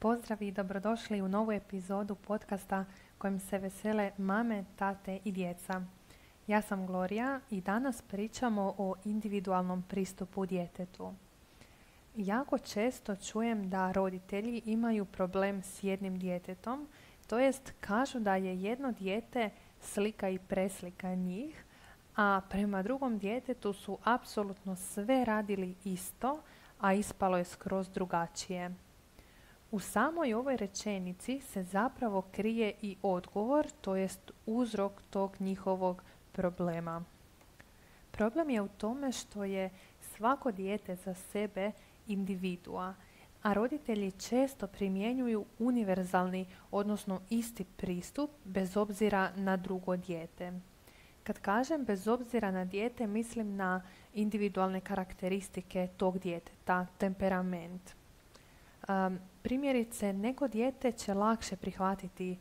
Pozdrav i dobrodošli u novu epizodu podcasta kojim se vesele mame, tate i djeca. Ja sam Gloria i danas pričamo o individualnom pristupu djetetu. Jako često čujem da roditelji imaju problem s jednim djetetom, to jest kažu da je jedno dijete slika i preslika njih, a prema drugom djetetu su apsolutno sve radili isto, a ispalo je skroz drugačije. U samoj ovoj rečenici se zapravo krije i odgovor, to jest uzrok tog njihovog problema. Problem je u tome što je svako dijete za sebe individua, a roditelji često primjenjuju univerzalni, odnosno isti pristup bez obzira na drugo dijete. Kad kažem bez obzira na dijete, mislim na individualne karakteristike tog djeteta, temperament. Um, primjerice, neko dijete će lakše prihvatiti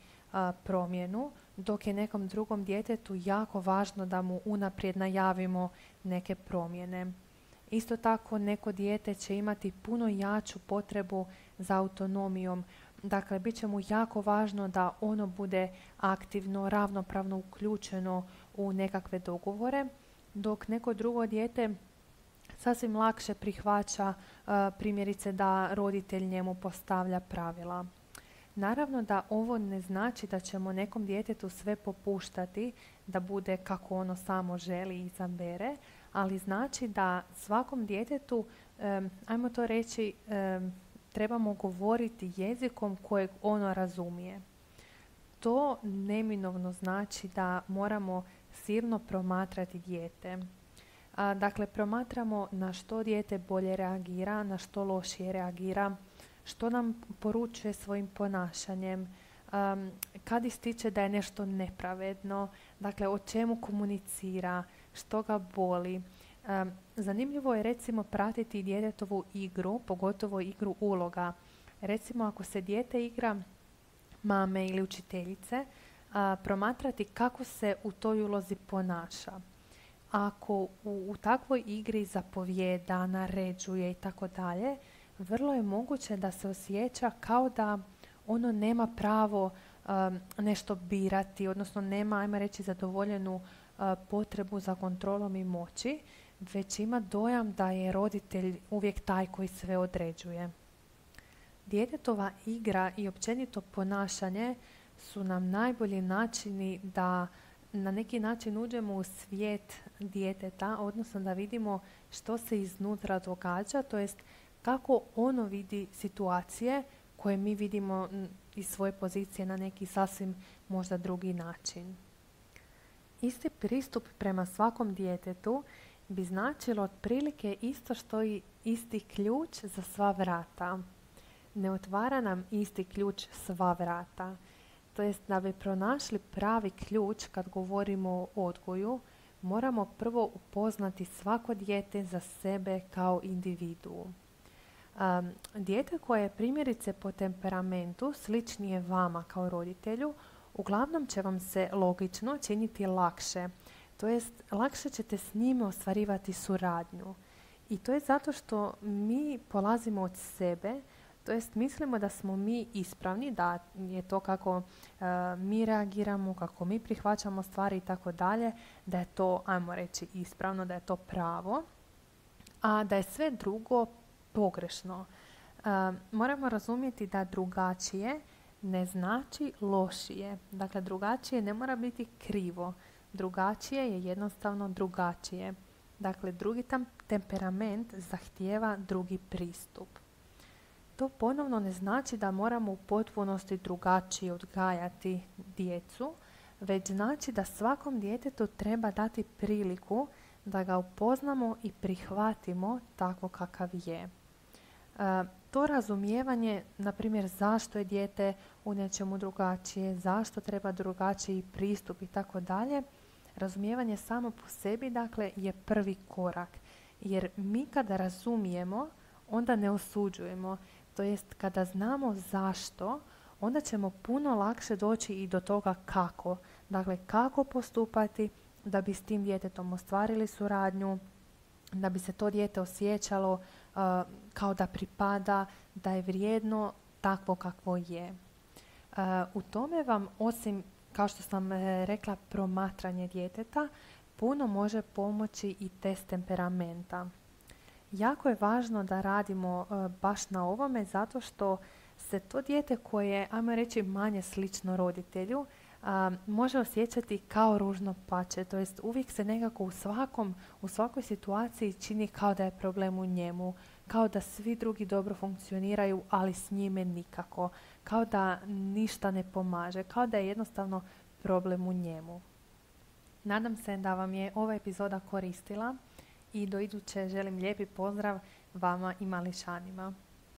promjenu, dok je nekom drugom djetetu jako važno da mu unaprijed najavimo neke promjene. Isto tako, neko dijete će imati puno jaču potrebu za autonomijom. Dakle, bit će mu jako važno da ono bude aktivno, ravnopravno uključeno u nekakve dogovore, dok neko drugo dijete sasvim lakše prihvaća primjerice da roditelj njemu postavlja pravila. Naravno da ovo ne znači da ćemo nekom djetetu sve popuštati da bude kako ono samo želi i izabere, ali znači da svakom djetetu, ajmo to reći, trebamo govoriti jezikom kojeg ono razumije. To neminovno znači da moramo silno promatrati dijete. Dakle, promatramo na što dijete bolje reagira, na što lošije reagira, što nam poručuje svojim ponašanjem, um, kad ističe da je nešto nepravedno, dakle o čemu komunicira, što ga boli. Um, zanimljivo je recimo pratiti djetetovu igru, pogotovo igru uloga. Recimo ako se dijete igra mame ili učiteljice, promatrati kako se u toj ulozi ponaša. Ako u, u takvoj igri zapovjeda, naređuje i tako dalje, vrlo je moguće da se osjeća kao da ono nema pravo um, nešto birati, odnosno nema, ajmo reći, zadovoljenu uh, potrebu za kontrolom i moći, već ima dojam da je roditelj uvijek taj koji sve određuje. Djetetova igra i općenito ponašanje su nam najbolji načini da na neki način uđemo u svijet djeteta, odnosno da vidimo što se iznutra događa, to jest kako ono vidi situacije koje mi vidimo iz svoje pozicije na neki sasvim možda drugi način. Isti pristup prema svakom djetetu bi značilo otprilike isto što i isti ključ za sva vrata. Ne otvara nam isti ključ sva vrata. To jest da bi pronašli pravi ključ kad govorimo o odgoju, moramo prvo upoznati svako dijete za sebe kao individu. Um, dijete koje je primjerice po temperamentu sličnije vama kao roditelju, uglavnom će vam se logično činiti lakše. To jest, lakše ćete s njime ostvarivati suradnju. I to je zato što mi polazimo od sebe, to jest mislimo da smo mi ispravni, da je to kako mi reagiramo, kako mi prihvaćamo stvari i tako dalje, da je to, ajmo reći, ispravno, da je to pravo, a da je sve drugo pogrešno. Uh, moramo razumjeti da drugačije ne znači lošije. Dakle, drugačije ne mora biti krivo. Drugačije je jednostavno drugačije. Dakle, drugi temperament zahtijeva drugi pristup. To ponovno ne znači da moramo u potpunosti drugačije odgajati djecu, već znači da svakom djetetu treba dati priliku da ga upoznamo i prihvatimo tako kakav je. To razumijevanje, na primjer zašto je dijete u nečemu drugačije, zašto treba drugačiji pristup i tako dalje, razumijevanje samo po sebi dakle je prvi korak. Jer mi kada razumijemo, onda ne osuđujemo. To jest kada znamo zašto, onda ćemo puno lakše doći i do toga kako. Dakle, kako postupati da bi s tim djetetom ostvarili suradnju, da bi se to dijete osjećalo kao da pripada, da je vrijedno takvo kakvo je. U tome vam, osim, kao što sam rekla, promatranje djeteta, puno može pomoći i test temperamenta. Jako je važno da radimo baš na ovome zato što se to dijete koje, ajmo reći, manje slično roditelju, može osjećati kao ružno pače, to jest uvijek se nekako u svakom, u svakoj situaciji čini kao da je problem u njemu, kao da svi drugi dobro funkcioniraju, ali s njime nikako, kao da ništa ne pomaže, kao da je jednostavno problem u njemu. Nadam se da vam je ova epizoda koristila i do iduće želim lijepi pozdrav vama i mališanima.